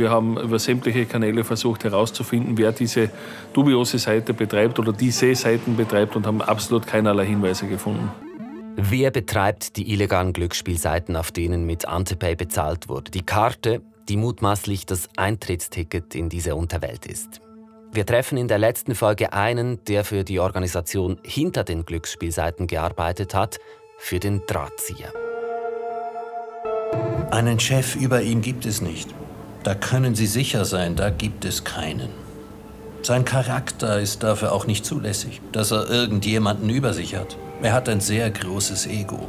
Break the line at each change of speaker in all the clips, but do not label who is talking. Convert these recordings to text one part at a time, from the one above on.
Wir haben über sämtliche Kanäle versucht herauszufinden, wer diese dubiose Seite betreibt oder diese Seiten betreibt und haben absolut keinerlei Hinweise gefunden.
Wer betreibt die illegalen Glücksspielseiten, auf denen mit Antepay bezahlt wurde? Die Karte, die mutmaßlich das Eintrittsticket in diese Unterwelt ist. Wir treffen in der letzten Folge einen, der für die Organisation hinter den Glücksspielseiten gearbeitet hat, für den Drahtzieher.
Einen Chef über ihm gibt es nicht. Da können Sie sicher sein, da gibt es keinen. Sein Charakter ist dafür auch nicht zulässig, dass er irgendjemanden über sich hat. Er hat ein sehr großes Ego.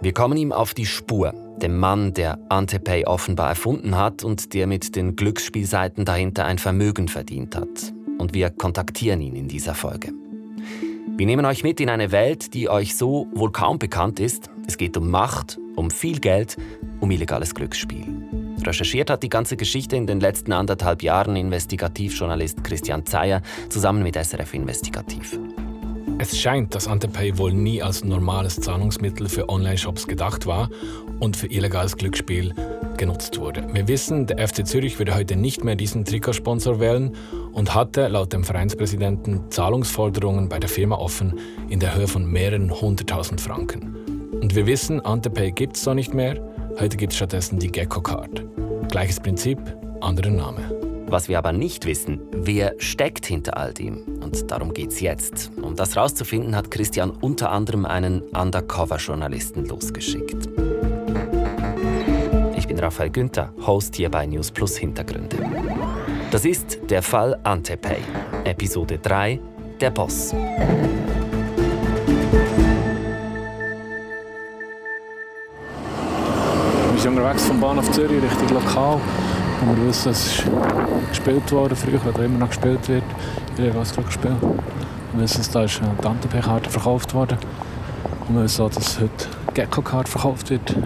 Wir kommen ihm auf die Spur, dem Mann, der Antepay offenbar erfunden hat und der mit den Glücksspielseiten dahinter ein Vermögen verdient hat. Und wir kontaktieren ihn in dieser Folge. Wir nehmen euch mit in eine Welt, die euch so wohl kaum bekannt ist. Es geht um Macht, um viel Geld, um illegales Glücksspiel. Recherchiert hat die ganze Geschichte in den letzten anderthalb Jahren Investigativjournalist Christian Zeyer zusammen mit SRF Investigativ.
Es scheint, dass Antepay wohl nie als normales Zahlungsmittel für Online-Shops gedacht war und für illegales Glücksspiel genutzt wurde. Wir wissen, der FC Zürich würde heute nicht mehr diesen Trikotsponsor wählen und hatte laut dem Vereinspräsidenten Zahlungsforderungen bei der Firma offen in der Höhe von mehreren hunderttausend Franken. Und wir wissen, Antepay gibt es so nicht mehr. Heute gibt es stattdessen die Gecko Card. Gleiches Prinzip, anderer Name.
Was wir aber nicht wissen, wer steckt hinter all dem. Und darum geht es jetzt. Um das herauszufinden, hat Christian unter anderem einen Undercover-Journalisten losgeschickt. Ich bin Raphael Günther, Host hier bei News Plus Hintergründe. Das ist der Fall Antepay, Episode 3, der Boss.
Unterwegs vom Bahnhof Zürich Richtung Lokal. Und wir wissen, es ist gespielt worden früher oder immer noch gespielt wird. Ich habe es gespielt. Wir wissen, da ist eine Tante-P-Karte verkauft worden. Und wir wissen auch, dass heute Gecko-Karte verkauft wird.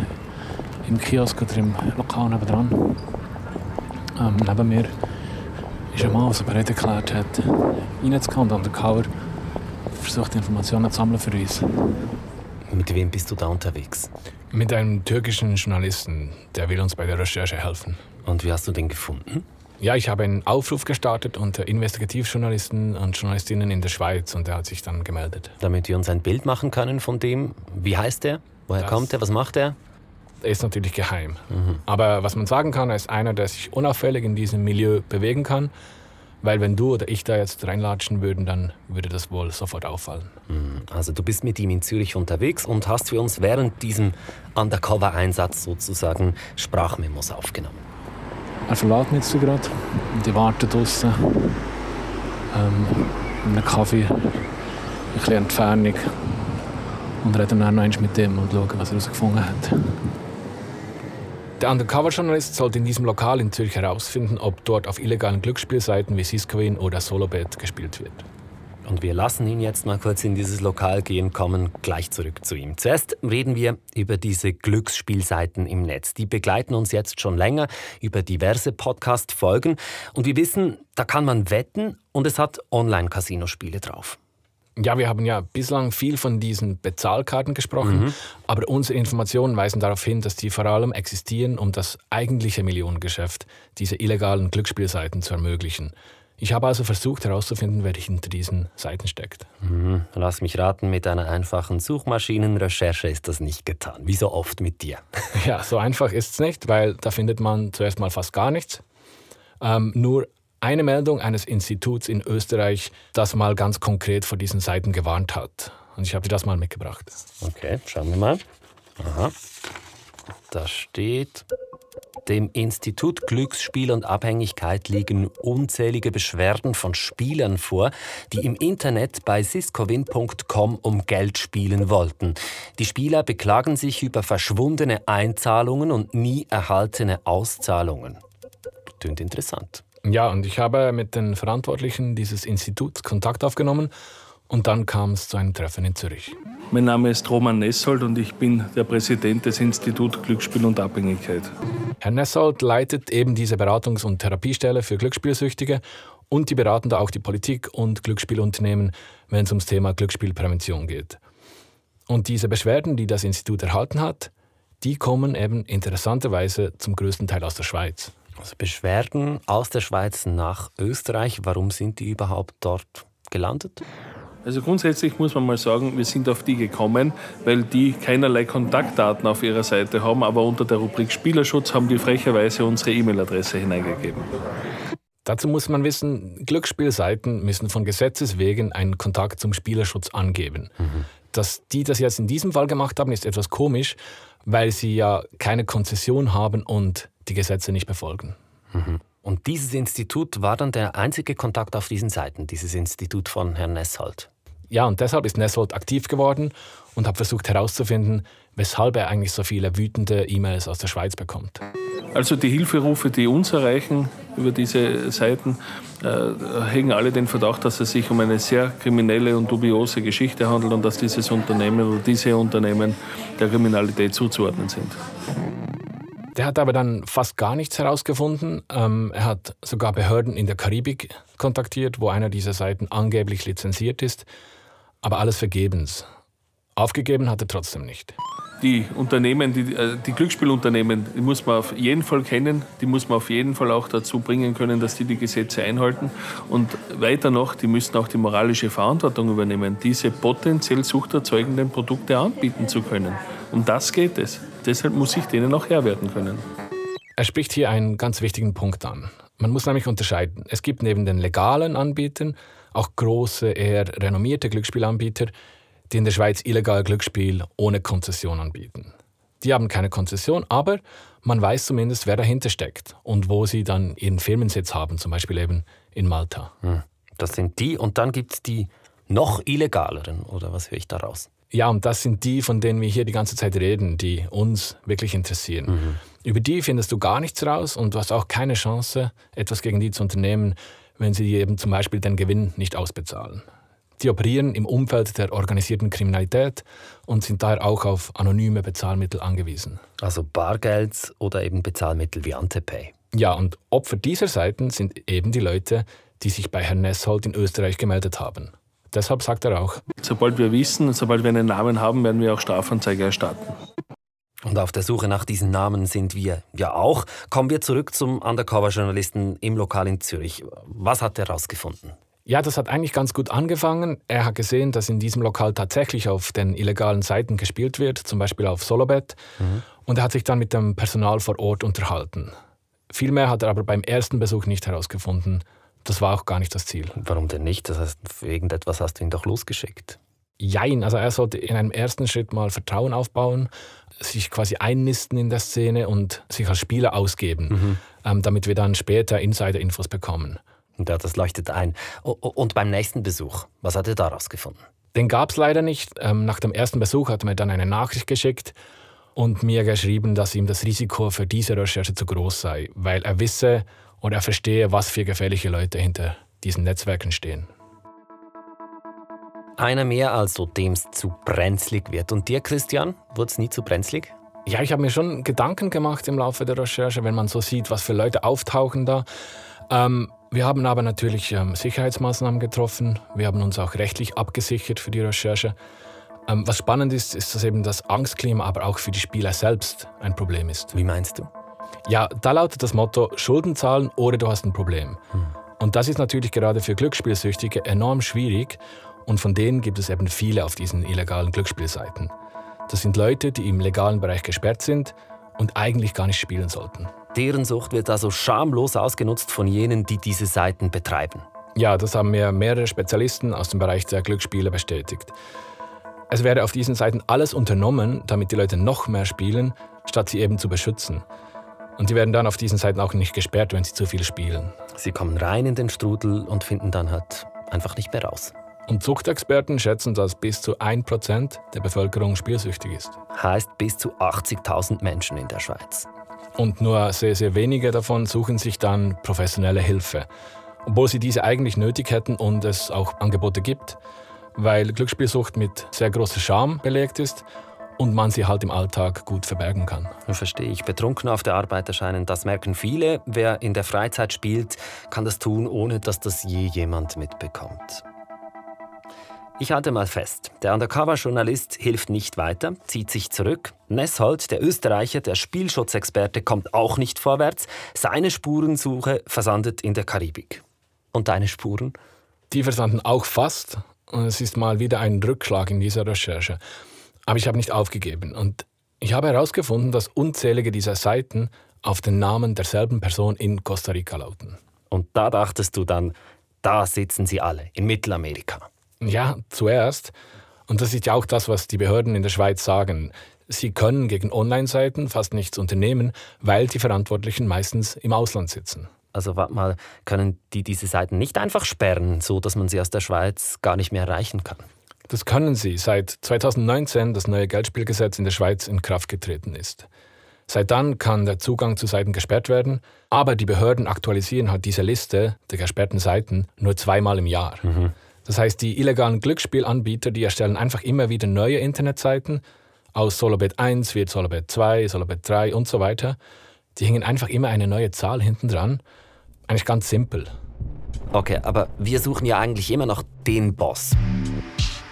Im Kiosk oder im Lokal nebenan. Ähm, neben mir ist ein Mann, der bereit erklärt hat, reinzukommen und undercover versucht, Informationen zu sammeln für uns.
Mit wem bist du da unterwegs?
Mit einem türkischen Journalisten, der will uns bei der Recherche helfen.
Und wie hast du den gefunden?
Ja, ich habe einen Aufruf gestartet unter Investigativjournalisten und Journalistinnen in der Schweiz und er hat sich dann gemeldet.
Damit wir uns ein Bild machen können von dem, wie heißt er? Woher das kommt er? Was macht er?
Er ist natürlich geheim. Mhm. Aber was man sagen kann, er ist einer, der sich unauffällig in diesem Milieu bewegen kann. Weil wenn du oder ich da jetzt reinlatschen würden, dann würde das wohl sofort auffallen.
Mhm. Also du bist mit ihm in Zürich unterwegs und hast für uns während diesem Undercover-Einsatz sozusagen Sprachmemos aufgenommen.
Er verlässt mich jetzt gerade und ich warte draußen ähm, in einem Kaffee, ein bisschen Entfernung und rede dann noch mit dem und schaue, was er herausgefunden hat.
Der Undercover-Journalist sollte in diesem Lokal in Zürich herausfinden, ob dort auf illegalen Glücksspielseiten wie Siscoin oder Solobet gespielt wird.
Und wir lassen ihn jetzt mal kurz in dieses Lokal gehen, kommen gleich zurück zu ihm. Zuerst reden wir über diese Glücksspielseiten im Netz. Die begleiten uns jetzt schon länger über diverse Podcast-Folgen. Und wir wissen, da kann man wetten und es hat Online-Casino-Spiele drauf.
Ja, wir haben ja bislang viel von diesen Bezahlkarten gesprochen, mhm. aber unsere Informationen weisen darauf hin, dass die vor allem existieren, um das eigentliche Millionengeschäft, diese illegalen Glücksspielseiten zu ermöglichen. Ich habe also versucht herauszufinden, wer hinter diesen Seiten steckt.
Mhm. Lass mich raten, mit einer einfachen Suchmaschinenrecherche ist das nicht getan. Wie so oft mit dir.
Ja, so einfach ist es nicht, weil da findet man zuerst mal fast gar nichts. Ähm, nur eine Meldung eines Instituts in Österreich, das mal ganz konkret vor diesen Seiten gewarnt hat. Und ich habe dir das mal mitgebracht.
Okay, schauen wir mal. Aha. Da steht. Dem Institut Glücksspiel und Abhängigkeit liegen unzählige Beschwerden von Spielern vor, die im Internet bei siscovin.com um Geld spielen wollten. Die Spieler beklagen sich über verschwundene Einzahlungen und nie erhaltene Auszahlungen. Tönt interessant.
Ja, und ich habe mit den Verantwortlichen dieses Instituts Kontakt aufgenommen und dann kam es zu einem Treffen in Zürich.
Mein Name ist Roman Nessold und ich bin der Präsident des Instituts Glücksspiel und Abhängigkeit.
Herr Nessold leitet eben diese Beratungs- und Therapiestelle für Glücksspielsüchtige und die beraten da auch die Politik und Glücksspielunternehmen, wenn es ums Thema Glücksspielprävention geht. Und diese Beschwerden, die das Institut erhalten hat, die kommen eben interessanterweise zum größten Teil aus der Schweiz.
Also Beschwerden aus der Schweiz nach Österreich, warum sind die überhaupt dort gelandet?
Also grundsätzlich muss man mal sagen, wir sind auf die gekommen, weil die keinerlei Kontaktdaten auf ihrer Seite haben, aber unter der Rubrik Spielerschutz haben die frecherweise unsere E-Mail-Adresse hineingegeben.
Dazu muss man wissen, Glücksspielseiten müssen von Gesetzes wegen einen Kontakt zum Spielerschutz angeben. Mhm. Dass die das jetzt in diesem Fall gemacht haben, ist etwas komisch, weil sie ja keine Konzession haben und die Gesetze nicht befolgen.
Mhm. Und dieses Institut war dann der einzige Kontakt auf diesen Seiten, dieses Institut von Herrn Nesshold.
Ja, und deshalb ist Nesshold aktiv geworden und hat versucht herauszufinden, weshalb er eigentlich so viele wütende E-Mails aus der Schweiz bekommt.
Also die Hilferufe, die uns erreichen über diese Seiten, äh, hegen alle den Verdacht, dass es sich um eine sehr kriminelle und dubiose Geschichte handelt und dass dieses Unternehmen oder diese Unternehmen der Kriminalität zuzuordnen sind.
Der hat aber dann fast gar nichts herausgefunden. Ähm, er hat sogar Behörden in der Karibik kontaktiert, wo einer dieser Seiten angeblich lizenziert ist, aber alles vergebens. Aufgegeben hat er trotzdem nicht.
Die Unternehmen, die, äh, die Glücksspielunternehmen, die muss man auf jeden Fall kennen, die muss man auf jeden Fall auch dazu bringen können, dass die die Gesetze einhalten. Und weiter noch, die müssen auch die moralische Verantwortung übernehmen, diese potenziell suchterzeugenden Produkte anbieten zu können. Um das geht es. Deshalb muss ich denen auch Herr werden können.
Er spricht hier einen ganz wichtigen Punkt an. Man muss nämlich unterscheiden. Es gibt neben den legalen Anbietern auch große, eher renommierte Glücksspielanbieter, die in der Schweiz illegal Glücksspiel ohne Konzession anbieten. Die haben keine Konzession, aber man weiß zumindest, wer dahinter steckt und wo sie dann ihren Firmensitz haben, zum Beispiel eben in Malta. Hm.
Das sind die und dann gibt es die noch illegaleren, oder was höre ich daraus?
Ja, und das sind die, von denen wir hier die ganze Zeit reden, die uns wirklich interessieren. Mhm. Über die findest du gar nichts raus und du hast auch keine Chance, etwas gegen die zu unternehmen, wenn sie eben zum Beispiel den Gewinn nicht ausbezahlen. Die operieren im Umfeld der organisierten Kriminalität und sind daher auch auf anonyme Bezahlmittel angewiesen.
Also Bargeld oder eben Bezahlmittel wie Antepay.
Ja, und Opfer dieser Seiten sind eben die Leute, die sich bei Herrn Nesshold in Österreich gemeldet haben. Deshalb sagt er auch,
sobald wir wissen, sobald wir einen Namen haben, werden wir auch Strafanzeige erstatten.
Und auf der Suche nach diesen Namen sind wir ja auch. Kommen wir zurück zum Undercover-Journalisten im Lokal in Zürich. Was hat er herausgefunden?
Ja, das hat eigentlich ganz gut angefangen. Er hat gesehen, dass in diesem Lokal tatsächlich auf den illegalen Seiten gespielt wird, zum Beispiel auf Solobet. Mhm. Und er hat sich dann mit dem Personal vor Ort unterhalten. Viel mehr hat er aber beim ersten Besuch nicht herausgefunden. Das war auch gar nicht das Ziel.
Warum denn nicht? Das heißt, für irgendetwas hast du ihn doch losgeschickt.
Jein, also er sollte in einem ersten Schritt mal Vertrauen aufbauen, sich quasi einnisten in der Szene und sich als Spieler ausgeben, mhm. ähm, damit wir dann später Insider-Infos bekommen.
Ja, das leuchtet ein. Und beim nächsten Besuch, was hat er daraus gefunden?
Den gab es leider nicht. Ähm, nach dem ersten Besuch hat er mir dann eine Nachricht geschickt und mir geschrieben, dass ihm das Risiko für diese Recherche zu groß sei, weil er wisse, und er verstehe, was für gefährliche Leute hinter diesen Netzwerken stehen.
Einer mehr also, dem es zu brenzlig wird. Und dir, Christian, wurde es nie zu brenzlig?
Ja, ich habe mir schon Gedanken gemacht im Laufe der Recherche, wenn man so sieht, was für Leute auftauchen da. Ähm, wir haben aber natürlich ähm, Sicherheitsmaßnahmen getroffen. Wir haben uns auch rechtlich abgesichert für die Recherche. Ähm, was spannend ist, ist, dass eben das Angstklima aber auch für die Spieler selbst ein Problem ist.
Wie meinst du?
Ja, da lautet das Motto Schulden zahlen oder du hast ein Problem. Hm. Und das ist natürlich gerade für Glücksspielsüchtige enorm schwierig und von denen gibt es eben viele auf diesen illegalen Glücksspielseiten. Das sind Leute, die im legalen Bereich gesperrt sind und eigentlich gar nicht spielen sollten.
Deren Sucht wird also schamlos ausgenutzt von jenen, die diese Seiten betreiben.
Ja, das haben mir mehrere Spezialisten aus dem Bereich der Glücksspiele bestätigt. Es werde auf diesen Seiten alles unternommen, damit die Leute noch mehr spielen, statt sie eben zu beschützen. Und die werden dann auf diesen Seiten auch nicht gesperrt, wenn sie zu viel spielen.
Sie kommen rein in den Strudel und finden dann halt einfach nicht mehr raus.
Und Zuchtexperten schätzen, dass bis zu 1% der Bevölkerung spielsüchtig ist.
Heißt bis zu 80.000 Menschen in der Schweiz.
Und nur sehr, sehr wenige davon suchen sich dann professionelle Hilfe. Obwohl sie diese eigentlich nötig hätten und es auch Angebote gibt, weil Glücksspielsucht mit sehr großer Scham belegt ist und man sie halt im Alltag gut verbergen kann.
Verstehe ich. Betrunken auf der Arbeit erscheinen, das merken viele. Wer in der Freizeit spielt, kann das tun, ohne dass das je jemand mitbekommt. Ich halte mal fest, der Undercover-Journalist hilft nicht weiter, zieht sich zurück. Nesshold, der Österreicher, der Spielschutzexperte, kommt auch nicht vorwärts. Seine Spurensuche versandet in der Karibik. Und deine Spuren?
Die versanden auch fast. Es ist mal wieder ein Rückschlag in dieser Recherche. Aber ich habe nicht aufgegeben. Und ich habe herausgefunden, dass unzählige dieser Seiten auf den Namen derselben Person in Costa Rica lauten.
Und da dachtest du dann, da sitzen sie alle, in Mittelamerika.
Ja, zuerst. Und das ist ja auch das, was die Behörden in der Schweiz sagen. Sie können gegen Online-Seiten fast nichts unternehmen, weil die Verantwortlichen meistens im Ausland sitzen.
Also warte mal, können die diese Seiten nicht einfach sperren, so dass man sie aus der Schweiz gar nicht mehr erreichen kann?
Das können sie, seit 2019 das neue Geldspielgesetz in der Schweiz in Kraft getreten ist. Seit dann kann der Zugang zu Seiten gesperrt werden, aber die Behörden aktualisieren halt diese Liste der gesperrten Seiten nur zweimal im Jahr. Mhm. Das heißt, die illegalen Glücksspielanbieter, die erstellen einfach immer wieder neue Internetseiten. Aus Solobet 1 wird Solobet 2, Solobet 3 und so weiter. Die hängen einfach immer eine neue Zahl hinten dran. Eigentlich ganz simpel.
Okay, aber wir suchen ja eigentlich immer noch den Boss.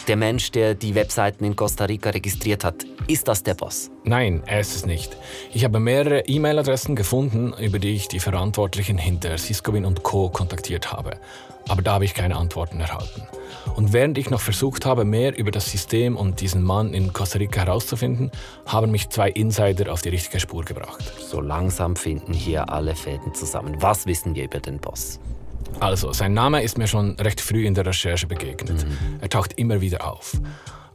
Der Mensch, der die Webseiten in Costa Rica registriert hat, ist das der Boss?
Nein, er ist es nicht. Ich habe mehrere E-Mail-Adressen gefunden, über die ich die Verantwortlichen hinter Siskowin und Co. kontaktiert habe aber da habe ich keine Antworten erhalten. Und während ich noch versucht habe, mehr über das System und diesen Mann in Costa Rica herauszufinden, haben mich zwei Insider auf die richtige Spur gebracht.
So langsam finden hier alle Fäden zusammen. Was wissen wir über den Boss?
Also, sein Name ist mir schon recht früh in der Recherche begegnet. Mhm. Er taucht immer wieder auf.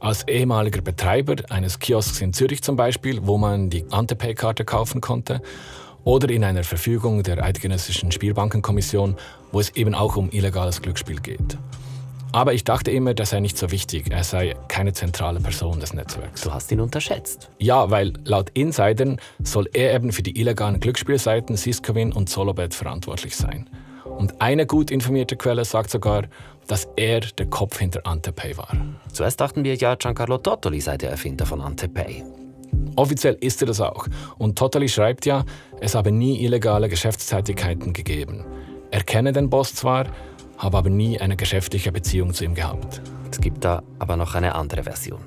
Als ehemaliger Betreiber eines Kiosks in Zürich zum Beispiel, wo man die Antepay-Karte kaufen konnte, oder in einer Verfügung der Eidgenössischen Spielbankenkommission, wo es eben auch um illegales Glücksspiel geht. Aber ich dachte immer, das sei nicht so wichtig. Er sei keine zentrale Person des Netzwerks.
Du hast ihn unterschätzt.
Ja, weil laut Insidern soll er eben für die illegalen Glücksspielseiten Siscovin und Solobet verantwortlich sein. Und eine gut informierte Quelle sagt sogar, dass er der Kopf hinter Antepay war.
Zuerst dachten wir ja, Giancarlo Tottoli sei der Erfinder von Antepay.
Offiziell ist er das auch. Und Totally schreibt ja, es habe nie illegale Geschäftstätigkeiten gegeben. Er kenne den Boss zwar, habe aber nie eine geschäftliche Beziehung zu ihm gehabt.
Es gibt da aber noch eine andere Version.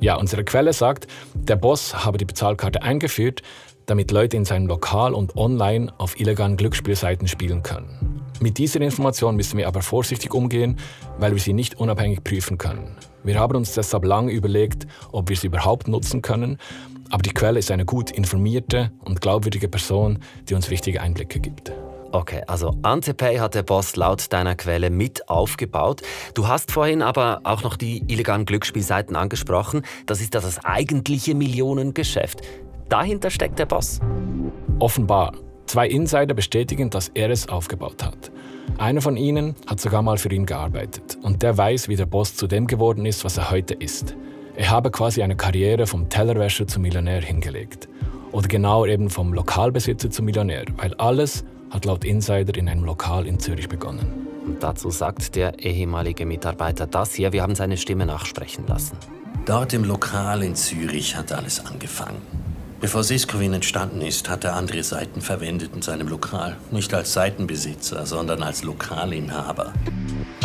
Ja, unsere Quelle sagt, der Boss habe die Bezahlkarte eingeführt, damit Leute in seinem Lokal und online auf illegalen Glücksspielseiten spielen können. Mit dieser Information müssen wir aber vorsichtig umgehen, weil wir sie nicht unabhängig prüfen können. Wir haben uns deshalb lange überlegt, ob wir sie überhaupt nutzen können, aber die Quelle ist eine gut informierte und glaubwürdige Person, die uns wichtige Einblicke gibt.
Okay, also Antepay hat der Boss laut deiner Quelle mit aufgebaut. Du hast vorhin aber auch noch die illegalen Glücksspielseiten angesprochen. Das ist ja das eigentliche Millionengeschäft. Dahinter steckt der Boss.
Offenbar. Zwei Insider bestätigen, dass er es aufgebaut hat. Einer von ihnen hat sogar mal für ihn gearbeitet und der weiß, wie der Boss zu dem geworden ist, was er heute ist. Er habe quasi eine Karriere vom Tellerwäscher zum Millionär hingelegt. Oder genauer eben vom Lokalbesitzer zum Millionär, weil alles hat laut Insider in einem Lokal in Zürich begonnen.
Und dazu sagt der ehemalige Mitarbeiter das hier, wir haben seine Stimme nachsprechen lassen.
Dort im Lokal in Zürich hat alles angefangen. Bevor Siskowin entstanden ist, hat er andere Seiten verwendet in seinem Lokal. Nicht als Seitenbesitzer, sondern als Lokalinhaber.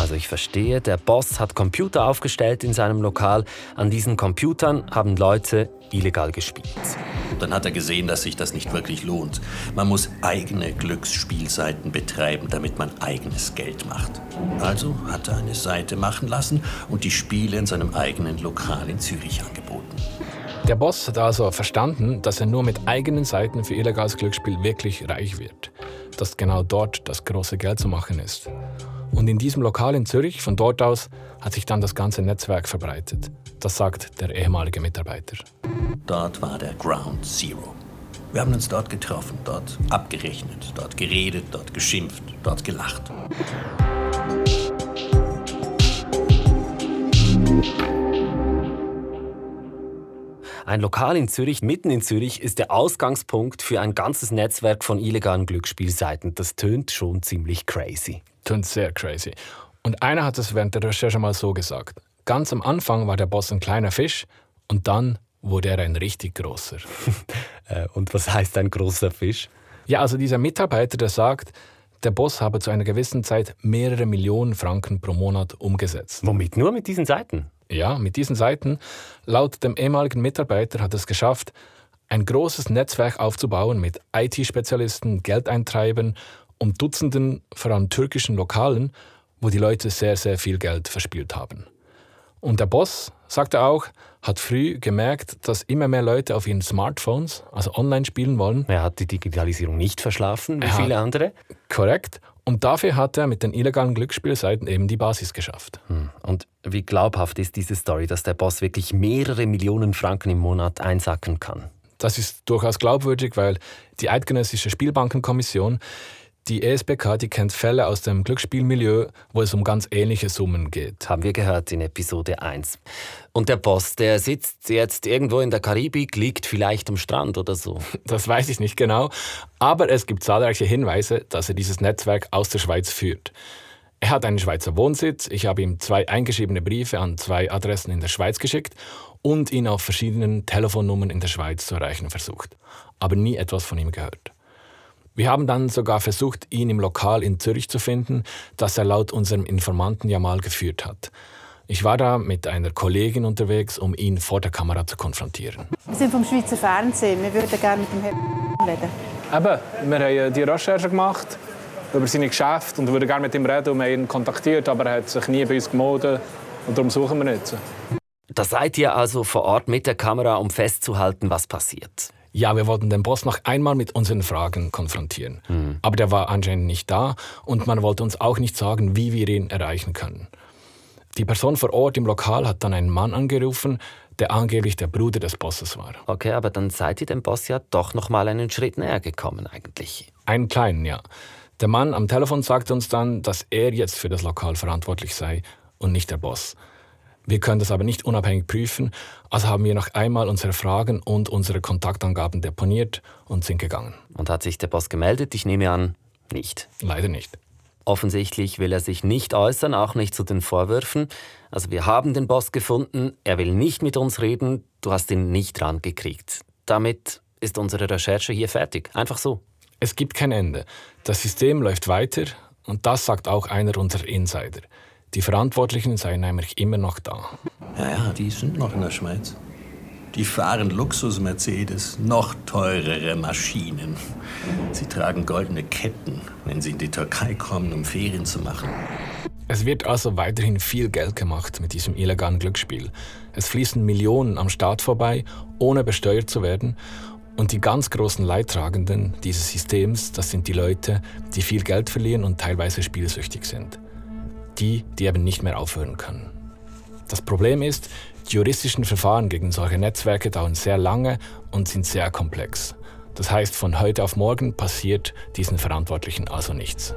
Also ich verstehe, der Boss hat Computer aufgestellt in seinem Lokal. An diesen Computern haben Leute illegal gespielt.
Dann hat er gesehen, dass sich das nicht wirklich lohnt. Man muss eigene Glücksspielseiten betreiben, damit man eigenes Geld macht. Also hat er eine Seite machen lassen und die Spiele in seinem eigenen Lokal in Zürich angeboten.
Der Boss hat also verstanden, dass er nur mit eigenen Seiten für illegales Glücksspiel wirklich reich wird. Dass genau dort das große Geld zu machen ist. Und in diesem Lokal in Zürich, von dort aus, hat sich dann das ganze Netzwerk verbreitet. Das sagt der ehemalige Mitarbeiter.
Dort war der Ground Zero. Wir haben uns dort getroffen, dort abgerechnet, dort geredet, dort geschimpft, dort gelacht.
Ein Lokal in Zürich, mitten in Zürich, ist der Ausgangspunkt für ein ganzes Netzwerk von illegalen Glücksspielseiten. Das tönt schon ziemlich crazy.
Tönt sehr crazy. Und einer hat es während der Recherche mal so gesagt. Ganz am Anfang war der Boss ein kleiner Fisch und dann wurde er ein richtig großer.
Äh, und was heißt ein großer Fisch?
Ja, also dieser Mitarbeiter, der sagt, der Boss habe zu einer gewissen Zeit mehrere Millionen Franken pro Monat umgesetzt.
Womit? Nur mit diesen Seiten?
Ja, mit diesen Seiten. Laut dem ehemaligen Mitarbeiter hat es geschafft, ein großes Netzwerk aufzubauen mit IT-Spezialisten, Geldeintreibern und Dutzenden, vor allem türkischen Lokalen, wo die Leute sehr, sehr viel Geld verspielt haben. Und der Boss, sagt er auch, hat früh gemerkt, dass immer mehr Leute auf ihren Smartphones, also online spielen wollen.
Er hat die Digitalisierung nicht verschlafen, wie
Er
viele andere.
Korrekt. Und dafür hat er mit den illegalen Glücksspielseiten eben die Basis geschafft.
Hm. Und wie glaubhaft ist diese Story, dass der Boss wirklich mehrere Millionen Franken im Monat einsacken kann?
Das ist durchaus glaubwürdig, weil die Eidgenössische Spielbankenkommission, die ESBK, die kennt Fälle aus dem Glücksspielmilieu, wo es um ganz ähnliche Summen geht.
Haben wir gehört in Episode 1. Und der Boss, der sitzt jetzt irgendwo in der Karibik, liegt vielleicht am Strand oder so.
Das weiß ich nicht genau, aber es gibt zahlreiche Hinweise, dass er dieses Netzwerk aus der Schweiz führt. Er hat einen Schweizer Wohnsitz, ich habe ihm zwei eingeschriebene Briefe an zwei Adressen in der Schweiz geschickt und ihn auf verschiedenen Telefonnummern in der Schweiz zu erreichen versucht, aber nie etwas von ihm gehört. Wir haben dann sogar versucht, ihn im Lokal in Zürich zu finden, das er laut unserem Informanten ja mal geführt hat. Ich war da mit einer Kollegin unterwegs, um ihn vor der Kamera zu konfrontieren.
Wir sind vom Schweizer Fernsehen. Wir würden gerne mit dem Herrn reden.
Eben, wir haben die Recherche gemacht über seine Geschäfte und würden gerne mit ihm reden und wir haben ihn kontaktiert, aber er hat sich nie bei uns gemeldet und darum suchen wir ihn jetzt.
Da seid ihr also vor Ort mit der Kamera, um festzuhalten, was passiert.
Ja, wir wollten den Boss noch einmal mit unseren Fragen konfrontieren. Aber der war anscheinend nicht da und man wollte uns auch nicht sagen, wie wir ihn erreichen können. Die Person vor Ort im Lokal hat dann einen Mann angerufen, der angeblich der Bruder des Bosses war.
Okay, aber dann seid ihr dem Boss ja doch noch mal einen Schritt näher gekommen eigentlich.
Einen kleinen, ja. Der Mann am Telefon sagte uns dann, dass er jetzt für das Lokal verantwortlich sei und nicht der Boss. Wir können das aber nicht unabhängig prüfen, also haben wir noch einmal unsere Fragen und unsere Kontaktangaben deponiert und sind gegangen.
Und hat sich der Boss gemeldet? Ich nehme an, nicht.
Leider nicht.
Offensichtlich will er sich nicht äußern, auch nicht zu den Vorwürfen. Also wir haben den Boss gefunden, er will nicht mit uns reden, du hast ihn nicht rangekriegt. Damit ist unsere Recherche hier fertig. Einfach so.
Es gibt kein Ende. Das System läuft weiter und das sagt auch einer unserer Insider. Die Verantwortlichen seien nämlich immer noch da.
Ja, ja, die sind noch in der Schweiz. Die fahren Luxus-Mercedes, noch teurere Maschinen. Sie tragen goldene Ketten, wenn sie in die Türkei kommen, um Ferien zu machen.
Es wird also weiterhin viel Geld gemacht mit diesem illegalen Glücksspiel. Es fließen Millionen am Staat vorbei, ohne besteuert zu werden. Und die ganz großen Leidtragenden dieses Systems, das sind die Leute, die viel Geld verlieren und teilweise spielsüchtig sind. Die, die eben nicht mehr aufhören können. Das Problem ist, die juristischen Verfahren gegen solche Netzwerke dauern sehr lange und sind sehr komplex. Das heißt, von heute auf morgen passiert diesen Verantwortlichen also nichts.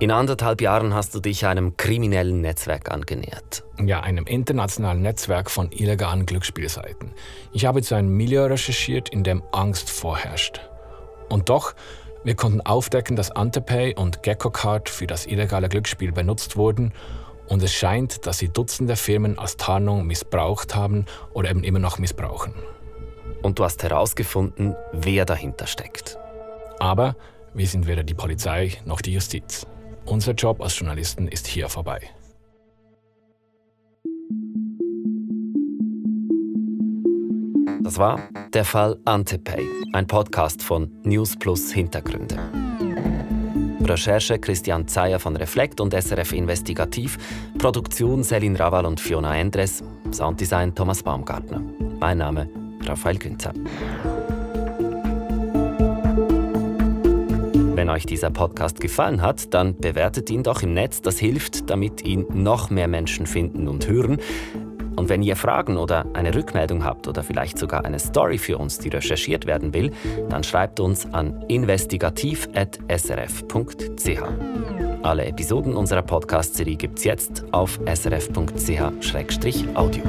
In anderthalb Jahren hast du dich einem kriminellen Netzwerk angenähert.
ja, einem internationalen Netzwerk von illegalen Glücksspielseiten. Ich habe zu einem Milieu recherchiert, in dem Angst vorherrscht. Und doch, wir konnten aufdecken, dass Antepay und GeckoCard für das illegale Glücksspiel benutzt wurden und es scheint, dass sie Dutzende Firmen als Tarnung missbraucht haben oder eben immer noch missbrauchen.
Und du hast herausgefunden, wer dahinter steckt.
Aber wir sind weder die Polizei noch die Justiz. Unser Job als Journalisten ist hier vorbei.
Das war der Fall Antepay, ein Podcast von News Plus Hintergründe. Recherche Christian Zeyer von Reflekt und SRF Investigativ, Produktion Selin Raval und Fiona Endres, Sounddesign Thomas Baumgartner. Mein Name Raphael Günther. Wenn euch dieser Podcast gefallen hat, dann bewertet ihn doch im Netz. Das hilft, damit ihn noch mehr Menschen finden und hören. Und wenn ihr Fragen oder eine Rückmeldung habt oder vielleicht sogar eine Story für uns, die recherchiert werden will, dann schreibt uns an investigativ.srf.ch. Alle Episoden unserer Podcast-Serie gibt's jetzt auf srf.ch-audio.